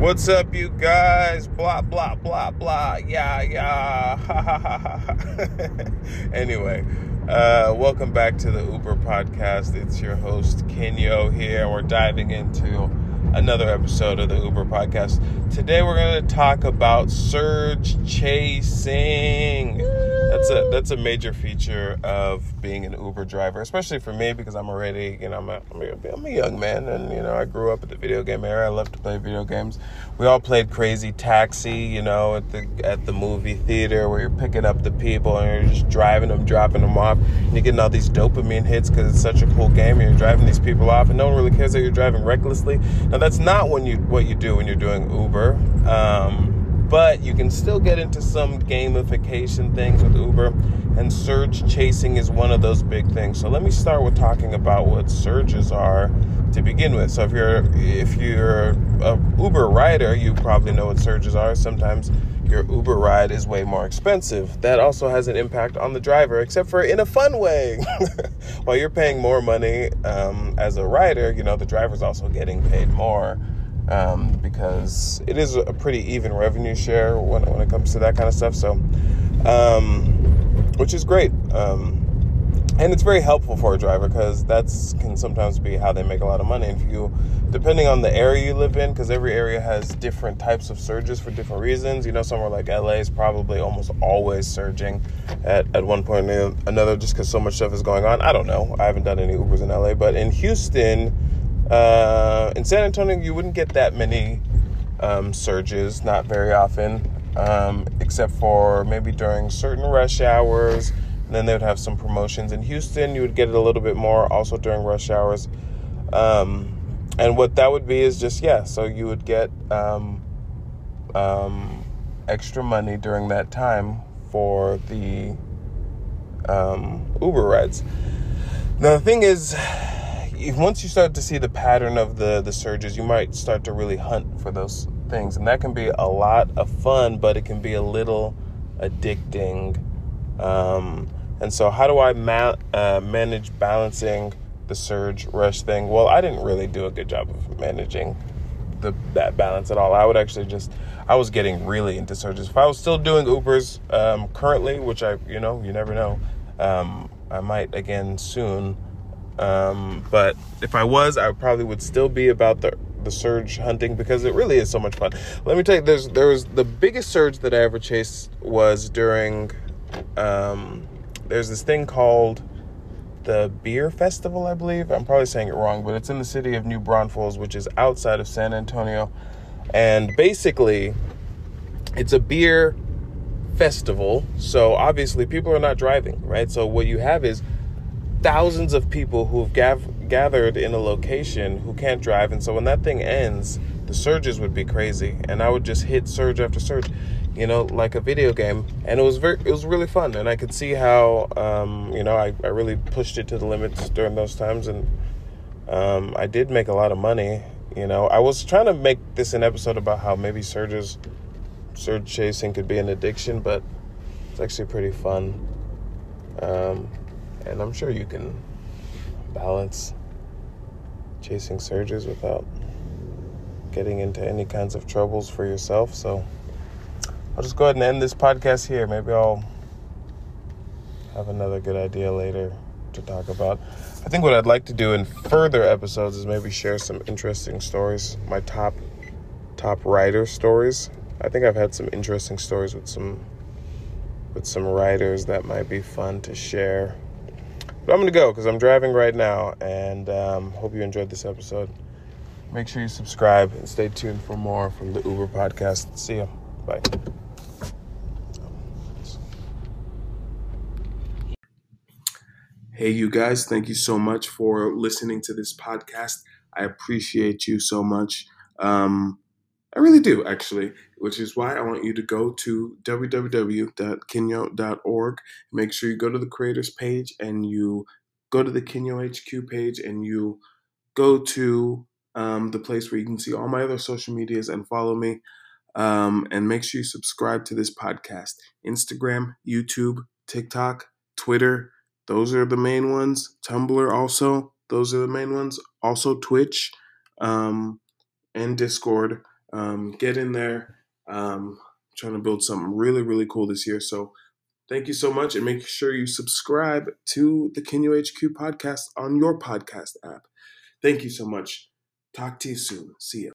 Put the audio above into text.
What's up, you guys? Blah, blah, blah, blah. Yeah, yeah. anyway, uh, welcome back to the Uber podcast. It's your host, Kenyo, here. We're diving into another episode of the Uber podcast. Today, we're going to talk about surge chasing that's a that's a major feature of being an Uber driver, especially for me because I'm already you know I'm a, I'm a, young man and you know I grew up in the video game era. I love to play video games. We all played Crazy Taxi, you know, at the at the movie theater where you're picking up the people and you're just driving them, dropping them off, and you're getting all these dopamine hits because it's such a cool game. And you're driving these people off, and no one really cares that you're driving recklessly. Now that's not when you what you do when you're doing Uber. Um, but you can still get into some gamification things with Uber, and surge chasing is one of those big things. So let me start with talking about what surges are to begin with. So if you're if you're a Uber rider, you probably know what surges are. Sometimes your Uber ride is way more expensive. That also has an impact on the driver, except for in a fun way. While you're paying more money um, as a rider, you know the driver's also getting paid more um, because it is a pretty even revenue share when, when it comes to that kind of stuff. So, um, which is great. Um, and it's very helpful for a driver because that can sometimes be how they make a lot of money. If you, depending on the area you live in, because every area has different types of surges for different reasons. You know, somewhere like LA is probably almost always surging at, at one point or another, just because so much stuff is going on. I don't know. I haven't done any Ubers in LA, but in Houston, uh, in San Antonio, you wouldn't get that many um, surges, not very often, um, except for maybe during certain rush hours. And then they would have some promotions. In Houston, you would get it a little bit more also during rush hours. Um, and what that would be is just, yeah, so you would get um, um, extra money during that time for the um, Uber rides. Now, the thing is, once you start to see the pattern of the the surges, you might start to really hunt for those things, and that can be a lot of fun, but it can be a little addicting. Um, and so, how do I ma- uh, manage balancing the surge rush thing? Well, I didn't really do a good job of managing the that balance at all. I would actually just I was getting really into surges. If I was still doing Ubers um, currently, which I you know you never know, um, I might again soon. Um, but if I was, I probably would still be about the the surge hunting because it really is so much fun. Let me tell you, there's there was the biggest surge that I ever chased was during um, there's this thing called the beer festival, I believe. I'm probably saying it wrong, but it's in the city of New Braunfels, which is outside of San Antonio, and basically, it's a beer festival. So obviously, people are not driving, right? So what you have is thousands of people who've gav- gathered in a location who can't drive. And so when that thing ends, the surges would be crazy. And I would just hit surge after surge, you know, like a video game. And it was very, it was really fun. And I could see how, um, you know, I, I really pushed it to the limits during those times. And um, I did make a lot of money. You know, I was trying to make this an episode about how maybe surges, surge chasing could be an addiction, but it's actually pretty fun. Um, and I'm sure you can balance chasing surges without getting into any kinds of troubles for yourself. So I'll just go ahead and end this podcast here. Maybe I'll have another good idea later to talk about. I think what I'd like to do in further episodes is maybe share some interesting stories, my top top writer stories. I think I've had some interesting stories with some with some writers that might be fun to share. But I'm going to go because I'm driving right now and um, hope you enjoyed this episode. Make sure you subscribe and stay tuned for more from the Uber podcast. See ya. Bye. Hey, you guys, thank you so much for listening to this podcast. I appreciate you so much. Um, I really do, actually, which is why I want you to go to www.kenyo.org. Make sure you go to the creators page and you go to the Kenyo HQ page and you go to um, the place where you can see all my other social medias and follow me. Um, and make sure you subscribe to this podcast Instagram, YouTube, TikTok, Twitter. Those are the main ones. Tumblr, also. Those are the main ones. Also, Twitch um, and Discord. Um, get in there. Um, trying to build something really, really cool this year. So thank you so much. And make sure you subscribe to the Kenyo HQ podcast on your podcast app. Thank you so much. Talk to you soon. See you.